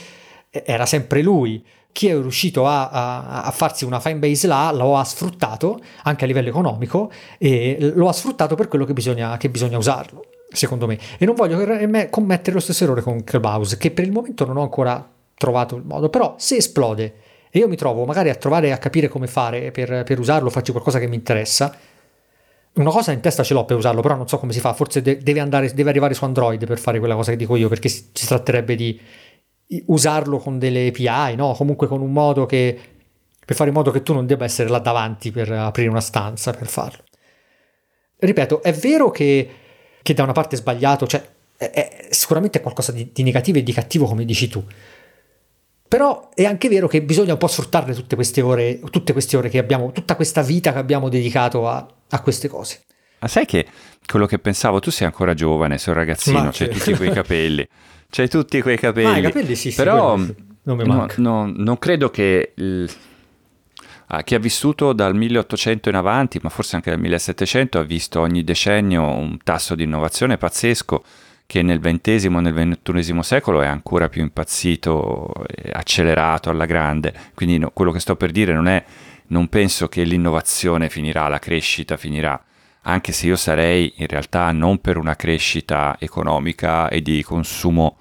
eh, era sempre lui chi è riuscito a, a, a, farsi una fine base là lo ha sfruttato anche a livello economico e lo ha sfruttato per quello che bisogna, che bisogna usarlo, secondo me. E non voglio commettere lo stesso errore con Clubhouse, che per il momento non ho ancora trovato il modo, però se esplode e io mi trovo magari a trovare a capire come fare per, per usarlo, faccio qualcosa che mi interessa, una cosa in testa ce l'ho per usarlo, però non so come si fa, forse deve, andare, deve arrivare su Android per fare quella cosa che dico io, perché si tratterebbe di usarlo con delle API, no? Comunque con un modo che per fare in modo che tu non debba essere là davanti per aprire una stanza per farlo. Ripeto, è vero che, che da una parte è sbagliato, cioè è, è sicuramente è qualcosa di, di negativo e di cattivo come dici tu. Però è anche vero che bisogna un po' sfruttarle tutte queste ore, tutte queste ore che abbiamo, tutta questa vita che abbiamo dedicato a, a queste cose. Ma sai che quello che pensavo, tu sei ancora giovane, sei un ragazzino, c'hai tutti quei capelli. C'hai tutti quei capelli. Ah, i capelli sì, sì Però quelli, non mi manca. No, no, non credo che il, ah, chi ha vissuto dal 1800 in avanti, ma forse anche dal 1700, ha visto ogni decennio un tasso di innovazione pazzesco che nel XX e nel XXI secolo è ancora più impazzito, accelerato alla grande. Quindi no, quello che sto per dire non è, non penso che l'innovazione finirà, la crescita finirà anche se io sarei in realtà non per una crescita economica e di consumo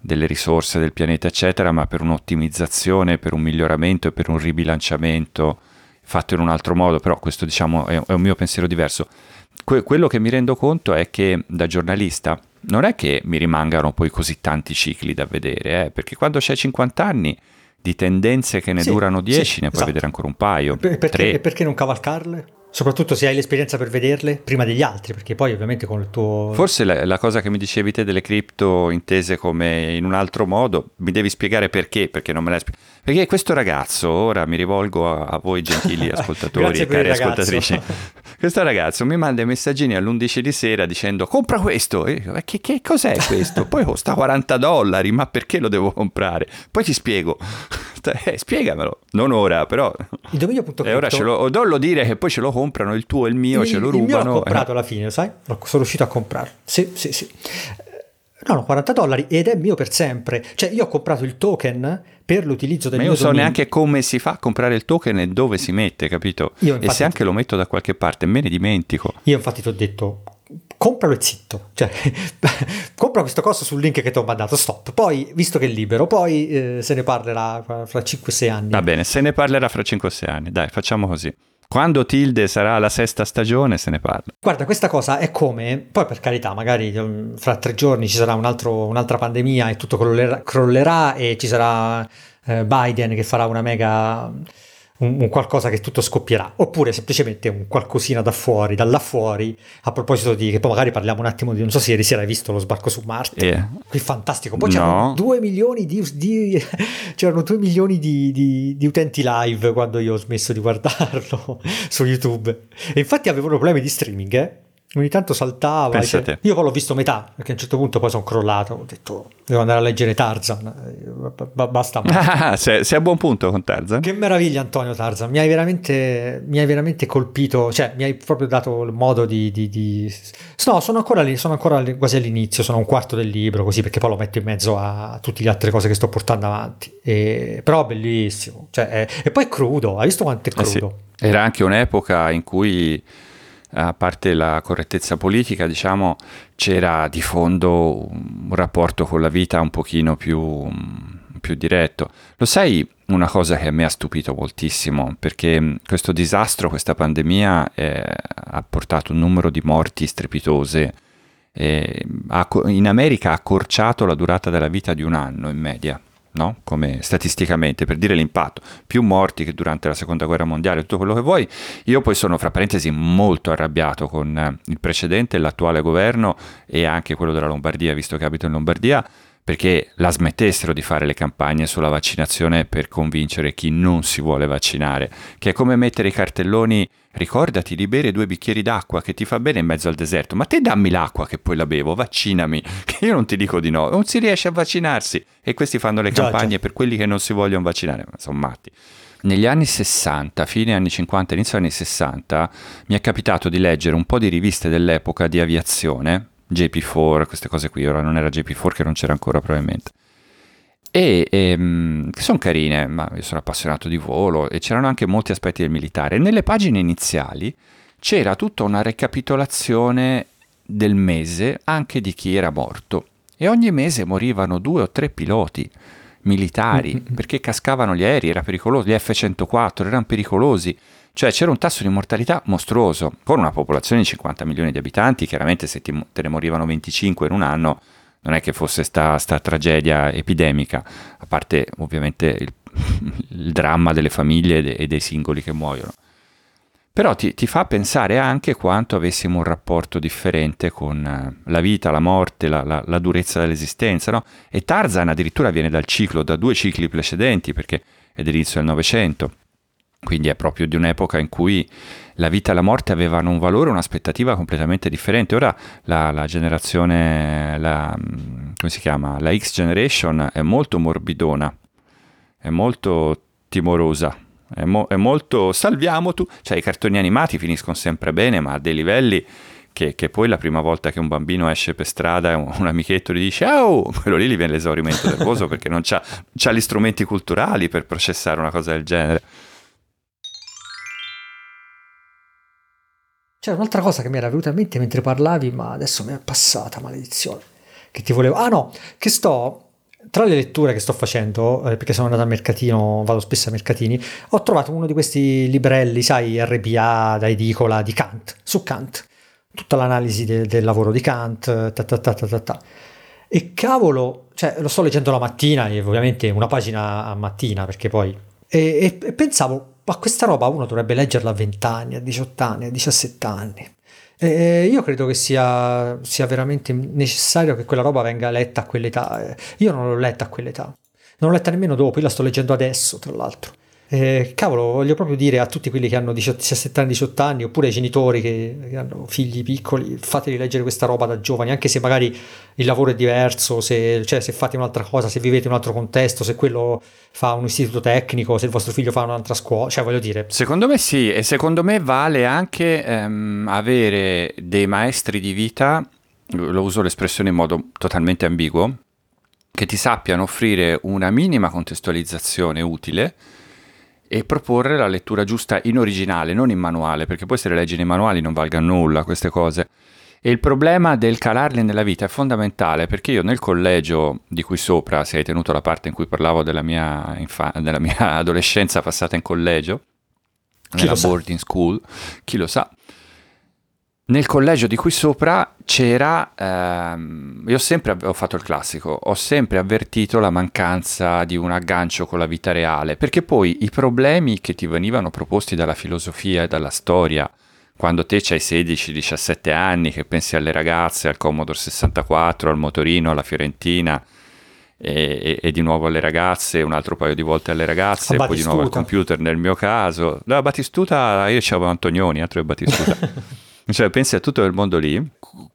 delle risorse del pianeta, eccetera, ma per un'ottimizzazione, per un miglioramento e per un ribilanciamento fatto in un altro modo, però questo diciamo è, un mio pensiero diverso. Que- quello che mi rendo conto è che da giornalista non è che mi rimangano poi così tanti cicli da vedere, eh? perché quando c'hai 50 anni di tendenze che ne sì, durano 10 sì, ne puoi esatto. vedere ancora un paio. Per, perché, e perché non cavalcarle? Soprattutto se hai l'esperienza per vederle prima degli altri, perché poi ovviamente con il tuo... Forse la, la, cosa che mi dicevi te delle cripto intese come in un altro modo, mi devi spiegare perché, perché non me l'hai spiegato. Perché questo ragazzo, ora mi rivolgo a, a voi gentili ascoltatori e cari ascoltatrici, questo ragazzo mi manda i messaggini all'11 di sera dicendo compra questo, e io, che, che cos'è questo? Poi costa 40 dollari, ma perché lo devo comprare? Poi ti spiego, eh, spiegamelo, non ora però... Il dominio.crypto... E ora ce lo, dollo dire che poi ce lo comprano, il tuo e il mio il, ce lo rubano. Il mio l'ho comprato eh. alla fine, sai? Sono riuscito a comprarlo. Sì, sì, sì. No, no, 40 dollari ed è mio per sempre. Cioè, io ho comprato il token per l'utilizzo del Ma io non so dominio. neanche come si fa a comprare il token e dove si mette, capito? Io, e se anche lo metto da qualche parte, me ne dimentico. Io infatti ti ho detto, compralo e zitto. Cioè, compra questo costo sul link che ti ho mandato, stop. Poi, visto che è libero, poi eh, se ne parlerà fra 5-6 anni. Va bene, se ne parlerà fra 5-6 anni. Dai, facciamo così. Quando Tilde sarà la sesta stagione se ne parla. Guarda, questa cosa è come, poi per carità, magari um, fra tre giorni ci sarà un altro, un'altra pandemia e tutto crollerà, crollerà e ci sarà eh, Biden che farà una mega un, un, qualcosa che tutto scoppierà, oppure semplicemente un qualcosina da fuori, da là fuori, a proposito di, che poi magari parliamo un attimo di, non so se ieri sera hai visto lo sbarco su Marte, yeah. qui fantastico, poi no. c'erano due milioni di, di c'erano due milioni di, di, di, utenti live quando io ho smesso di guardarlo su YouTube, e infatti avevano problemi di streaming, eh? Ogni tanto saltava. Cioè, io poi l'ho visto metà, perché a un certo punto poi sono crollato. Ho detto, devo andare a leggere Tarzan. B- basta. Ah, sei, sei, a buon punto con Tarzan. Che meraviglia, Antonio Tarzan. Mi hai veramente, mi hai veramente colpito. Cioè, mi hai proprio dato il modo di. di, di... No, sono ancora lì, sono ancora quasi all'inizio. Sono un quarto del libro, così, perché poi lo metto in mezzo a tutte le altre cose che sto portando avanti. E... Però bellissimo. Cioè, è... E poi è crudo. Hai visto quanto è crudo? Eh sì. Era anche un'epoca in cui a parte la correttezza politica, diciamo, c'era di fondo un rapporto con la vita un pochino più, più diretto. Lo sai una cosa che a me ha stupito moltissimo, perché questo disastro, questa pandemia eh, ha portato un numero di morti strepitose. Eh, in America ha accorciato la durata della vita di un anno in media no? come statisticamente, per dire l'impatto, più morti che durante la seconda guerra mondiale, tutto quello che vuoi. Io poi sono, fra parentesi, molto arrabbiato con il precedente, l'attuale governo e anche quello della Lombardia, visto che abito in Lombardia, perché la smettessero di fare le campagne sulla vaccinazione per convincere chi non si vuole vaccinare, che è come mettere i cartelloni ricordati di bere due bicchieri d'acqua che ti fa bene in mezzo al deserto, ma te dammi l'acqua che poi la bevo, vaccinami, che io non ti dico di no, non si riesce a vaccinarsi. E questi fanno le campagne per quelli che non si vogliono vaccinare, ma sono matti. Negli anni 60, fine anni 50, inizio anni 60, mi è capitato di leggere un po' di riviste dell'epoca di aviazione, JP4, queste cose qui, ora non era JP4 che non c'era ancora probabilmente. E ehm, che sono carine, ma io sono appassionato di volo e c'erano anche molti aspetti del militare. Nelle pagine iniziali c'era tutta una recapitolazione del mese anche di chi era morto e ogni mese morivano due o tre piloti militari perché cascavano gli aerei, era pericoloso, gli F-104 erano pericolosi. Cioè c'era un tasso di mortalità mostruoso, con una popolazione di 50 milioni di abitanti, chiaramente se ti, te ne morivano 25 in un anno non è che fosse sta, sta tragedia epidemica, a parte ovviamente il, il dramma delle famiglie e dei singoli che muoiono. Però ti, ti, fa pensare anche quanto avessimo un rapporto differente con eh, la vita, la morte, la, la, la durezza dell'esistenza. No? E Tarzan addirittura viene dal ciclo, da due cicli precedenti, perché è dell'inizio del Novecento. Quindi è proprio di un'epoca in cui la vita e la morte avevano un valore, un'aspettativa completamente differente. Ora la, la generazione, la, come si chiama? La X Generation è molto morbidona, è molto timorosa, è, mo, è molto salviamo tu. Cioè i cartoni animati finiscono sempre bene, ma a dei livelli che, che, poi la prima volta che un bambino esce per strada un, un, amichetto gli dice oh, quello lì gli viene l'esaurimento nervoso perché non ha gli strumenti culturali per processare una cosa del genere. C'era un'altra cosa che mi era venuta in mente mentre parlavi, ma adesso mi è passata, maledizione. Che ti volevo... Ah no, che sto... Tra le letture che sto facendo, eh, perché sono andato al mercatino, vado spesso ai mercatini, ho trovato uno di questi librelli, sai, RPA da edicola di Kant, su Kant. Tutta l'analisi de- del lavoro di Kant, ta ta ta ta ta. E cavolo, cioè lo sto leggendo la mattina, e ovviamente una pagina a mattina, perché poi... e, e pensavo, ma questa roba uno dovrebbe leggerla a 20 anni, a 18 anni, a 17 anni. E io credo che sia, sia, veramente necessario che quella roba venga letta a quell'età. Io non l'ho letta a quell'età. Non l'ho letta nemmeno dopo, io la sto leggendo adesso, tra l'altro. Eh, cavolo, voglio proprio dire a tutti quelli che hanno 18, 17 anni, 18 anni, oppure ai genitori che, che, hanno figli piccoli, fateli leggere questa roba da giovani, anche se magari il lavoro è diverso, se, cioè, se fate un'altra cosa, se vivete in un altro contesto, se quello fa un istituto tecnico, se il vostro figlio fa un'altra scuola, cioè voglio dire. Secondo me sì, e secondo me vale anche ehm, avere dei maestri di vita, lo uso l'espressione in modo totalmente ambiguo, che ti sappiano offrire una minima contestualizzazione utile e proporre la lettura giusta in originale, non in manuale, perché poi se le leggi nei manuali non valgano nulla queste cose. E il problema del calarli nella vita è fondamentale perché io nel collegio di cui sopra, se hai tenuto la parte in cui parlavo della mia, infa- della mia adolescenza passata in collegio, chi nella boarding school, chi lo sa, nel collegio di qui sopra c'era, ehm, io sempre ho fatto il classico, ho sempre avvertito la mancanza di un aggancio con la vita reale, perché poi i problemi che ti venivano proposti dalla filosofia e dalla storia, quando te hai 16-17 anni, che pensi alle ragazze, al Commodore 64, al motorino, alla Fiorentina, e, e, di nuovo alle ragazze, un altro paio di volte alle ragazze, e poi di nuovo al computer nel mio caso. La Battistuta, io c'avevo Antonioni, altro che Battistuta. Cioè, pensi a tutto il mondo lì,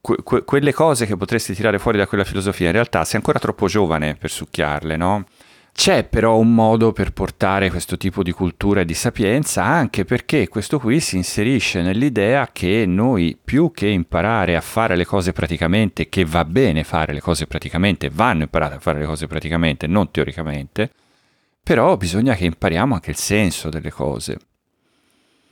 que- que- quelle cose che potresti tirare fuori da quella filosofia, in realtà sei ancora troppo giovane per succhiarle, no? C'è però un modo per portare questo tipo di cultura e di sapienza, anche perché questo qui si inserisce nell'idea che noi, più che imparare a fare le cose praticamente, che va bene fare le cose praticamente, vanno imparate a fare le cose praticamente, non teoricamente, però bisogna che impariamo anche il senso delle cose.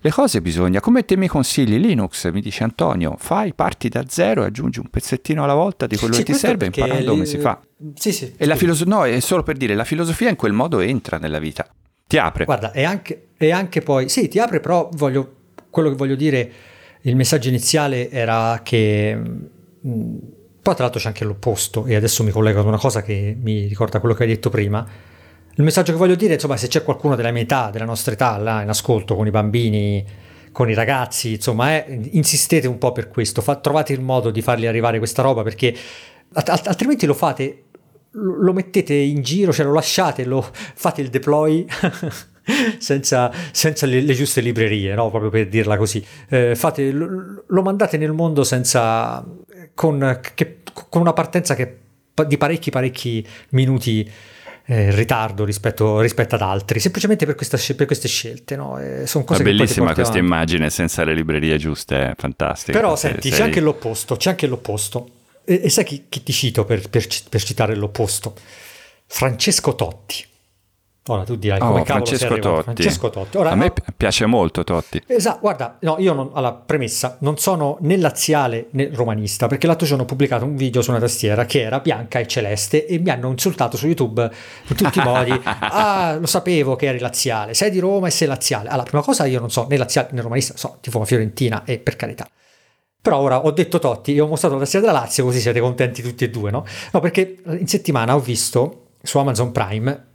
Le cose bisogna, come te mi consigli Linux, mi dice Antonio, fai, parti da zero e aggiungi un pezzettino alla volta di quello sì, che ti serve imparando come si fa. Sì, sì. E la filoso- no, è solo per dire, la filosofia in quel modo entra nella vita, ti apre. Guarda, e anche, anche poi, sì, ti apre, però voglio, quello che voglio dire, il messaggio iniziale era che... Mh, mm, poi tra l'altro c'è anche l'opposto e adesso mi collego ad una cosa che mi ricorda quello che hai detto prima il messaggio che voglio dire, insomma, se c'è qualcuno della mia età, della nostra età, là in ascolto con i bambini, con i ragazzi, insomma, eh, insistete un po' per questo, fa, trovate il modo di fargli arrivare questa roba perché altrimenti lo fate, lo mettete in giro, cioè lo lasciate, lo fate il deploy. senza, senza le, le, giuste librerie, no? proprio per dirla così. Eh, fate, lo, lo, mandate nel mondo senza, con, che, con una partenza che, di parecchi parecchi minuti eh, ritardo rispetto, rispetto, ad altri, semplicemente per, questa, per queste scelte. No? Eh, sono cose è bellissima questa avanti. immagine senza le librerie giuste, è fantastica. Però senti, sei... c'è anche l'opposto, c'è anche l'opposto. E, e sai chi, chi, ti cito per, per, per citare l'opposto? Francesco Totti. Ora tu dirai come oh, Francesco Totti. Francesco Totti. Ora, a me no, piace molto Totti. Esatto, guarda, no, io non, alla premessa non sono né laziale né romanista, perché l'altro giorno ho pubblicato un video su una tastiera che era bianca e celeste e mi hanno insultato su YouTube in tutti i modi. ah, lo sapevo che eri laziale, sei di Roma e sei laziale. Allora, prima cosa io non so né laziale né romanista, so tifo Fiorentina e per carità. Però ora ho detto Totti e ho mostrato la tastiera della Lazio così siete contenti tutti e due, no? No, perché in settimana ho visto su Amazon Prime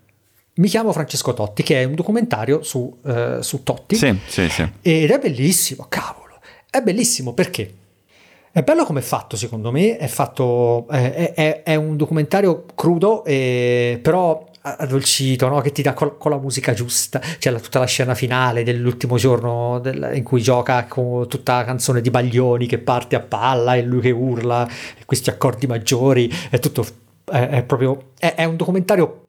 mi chiamo Francesco Totti, che è un documentario su, uh, su Totti. Sì, sì, sì. Ed è bellissimo, cavolo. È bellissimo perché? È bello come è fatto, secondo me. È fatto. È, è, è un documentario crudo, e, però addolcito, no? che ti dà col, con la musica giusta. C'è la, tutta la scena finale dell'ultimo giorno del, in cui gioca con tutta la canzone di Baglioni che parte a palla e lui che urla, questi accordi maggiori. È tutto. È, è proprio. È, un documentario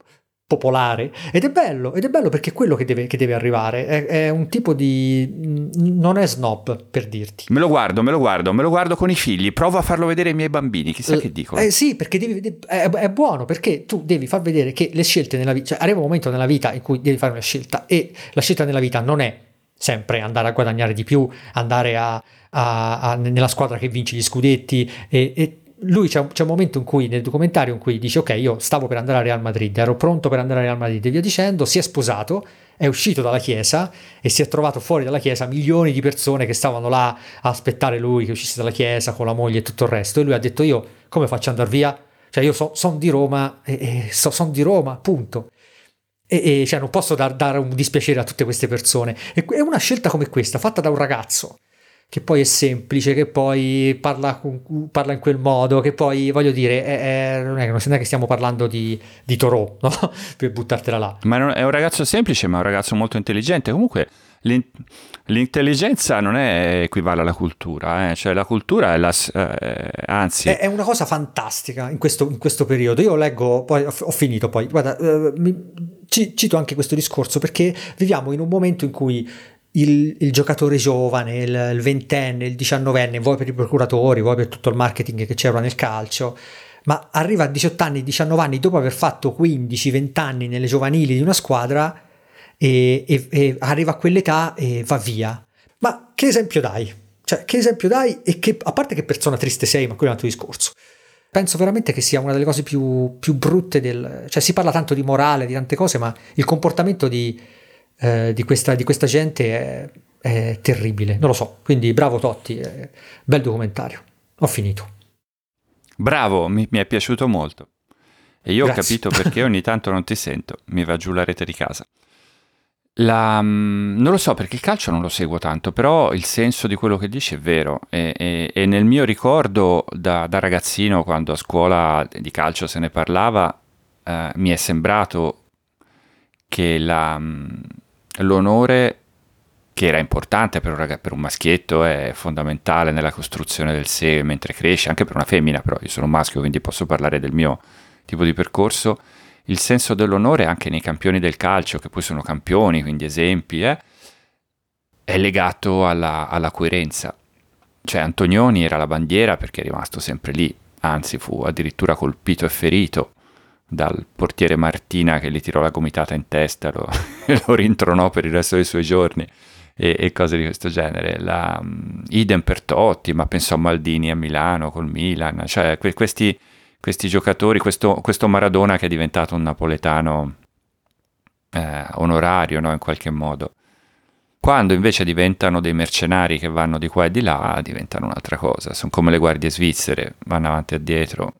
popolare ed è bello, ed è bello perché è quello che deve, che deve arrivare, è, è, un tipo di... non è snob per dirti. Me lo guardo, me lo guardo, me lo guardo con i figli, provo a farlo vedere ai miei bambini, chissà uh, che dicono. Eh, sì, perché devi, è, è, buono, perché tu devi far vedere che le scelte nella vita, cioè arriva un momento nella vita in cui devi fare una scelta e la scelta nella vita non è sempre andare a guadagnare di più, andare a, a, a, nella squadra che vince gli scudetti e, e lui c'è un, c'è un, momento in cui nel documentario in cui dice ok io stavo per andare a Real Madrid ero pronto per andare a Real Madrid e via dicendo si è sposato è uscito dalla chiesa e si è trovato fuori dalla chiesa milioni di persone che stavano là a aspettare lui che uscisse dalla chiesa con la moglie e tutto il resto. E lui ha detto io come faccio ad andare via? Cioè io so, sono di Roma e, e so, sono di Roma punto. E, e cioè non posso dar, dare un dispiacere a tutte queste persone. E, è una scelta come questa fatta da un ragazzo che poi è semplice, che poi parla, parla in quel modo, che poi voglio dire, è, è, non, è, non è che stiamo parlando di, di Torò, no? per buttartela là. Ma non, è un ragazzo semplice, ma è un ragazzo molto intelligente. Comunque l'intelligenza non è equivale alla cultura, eh? cioè la cultura è la... Eh, anzi... È, è, una cosa fantastica in questo, in questo, periodo. Io leggo, poi ho, ho finito poi, guarda, eh, mi, cito anche questo discorso perché viviamo in un momento in cui il, il, giocatore giovane, il, il, ventenne, il diciannovenne, vuoi per i procuratori, vuoi per tutto il marketing che c'era nel calcio, ma arriva a 18 anni, 19 anni dopo aver fatto 15-20 anni nelle giovanili di una squadra e, e, e, arriva a quell'età e va via. Ma che esempio dai? Cioè, che esempio dai? E che, a parte che persona triste sei, ma quello è un altro discorso. Penso veramente che sia una delle cose più, più brutte del... Cioè, si parla tanto di morale, di tante cose, ma il comportamento di, eh, di, questa, di, questa, gente è, è terribile, non lo so. Quindi bravo Totti, eh, bel documentario. Ho finito. Bravo, mi, mi è piaciuto molto. E io Grazie. ho capito perché ogni tanto non ti sento, mi va giù la rete di casa. La, mm, non lo so perché il calcio non lo seguo tanto, però il senso di quello che dici è vero e, e, e nel mio ricordo da, da, ragazzino quando a scuola di calcio se ne parlava eh, mi è sembrato che la, mm, l'onore che era importante per un, rag- per un maschietto è fondamentale nella costruzione del sé mentre cresce, anche per una femmina però io sono maschio quindi posso parlare del mio tipo di percorso il senso dell'onore anche nei campioni del calcio, che poi sono campioni, quindi esempi, eh, è legato alla, alla coerenza. Cioè Antonioni era la bandiera perché è rimasto sempre lì, anzi fu addirittura colpito e ferito dal portiere Martina che gli tirò la gomitata in testa lo, lo rintronò per il resto dei suoi giorni e, e cose di questo genere. La, um, idem per Totti, ma penso a Maldini a Milano col Milan, cioè que- questi questi giocatori, questo, questo Maradona che è diventato un napoletano eh, onorario no? in qualche modo. Quando invece diventano dei mercenari che vanno di qua e di là, diventano un'altra cosa. Sono come le guardie svizzere, vanno avanti e dietro.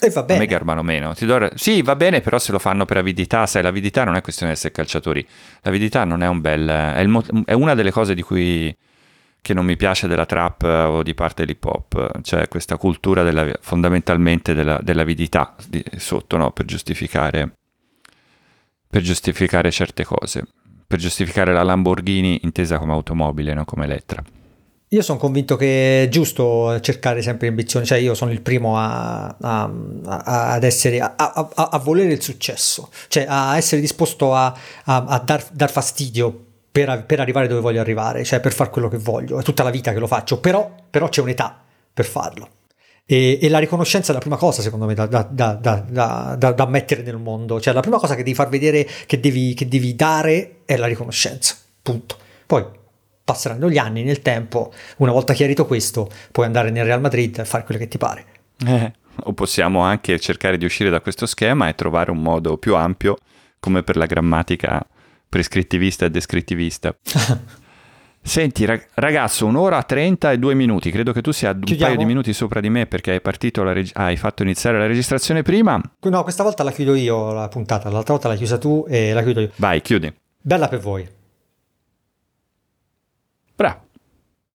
E va bene. A me garbano meno. Do... Sì, va bene, però se lo fanno per avidità, sai, l'avidità non è questione di essere calciatori. L'avidità non è un bel... È, mo... è una delle cose di cui che non mi piace della trap eh, o di parte dell'hip hop, cioè questa cultura della, fondamentalmente della, dell'avidità di, sotto, no? per, giustificare, per giustificare certe cose, per giustificare la Lamborghini intesa come automobile, non come Elettra. Io sono convinto che è giusto cercare sempre ambizioni, cioè io sono il primo a, a, a, ad essere, a, volere il successo, cioè a essere disposto a, dar, dar fastidio per, per, arrivare dove voglio arrivare, cioè per fare quello che voglio, è tutta la vita che lo faccio, però, però c'è un'età per farlo. E, e, la riconoscenza è la prima cosa, secondo me, da, da, da, da, mettere nel mondo. Cioè, la prima cosa che devi far vedere, che devi, che devi dare, è la riconoscenza. Punto. Poi passeranno gli anni, nel tempo, una volta chiarito questo, puoi andare nel Real Madrid e fare quello che ti pare. Eh, o possiamo anche cercare di uscire da questo schema e trovare un modo più ampio, come per la grammatica prescrittivista e descrittivista. Senti ragazzo, un'ora 30 e due minuti, credo che tu sia un Chiudiamo. paio di minuti sopra di me perché hai, reg- hai fatto iniziare la registrazione prima. No, questa volta la chiudo io la puntata, l'altra volta l'hai chiusa tu e la chiudo io. Vai, chiudi. Bella per voi. Bravo.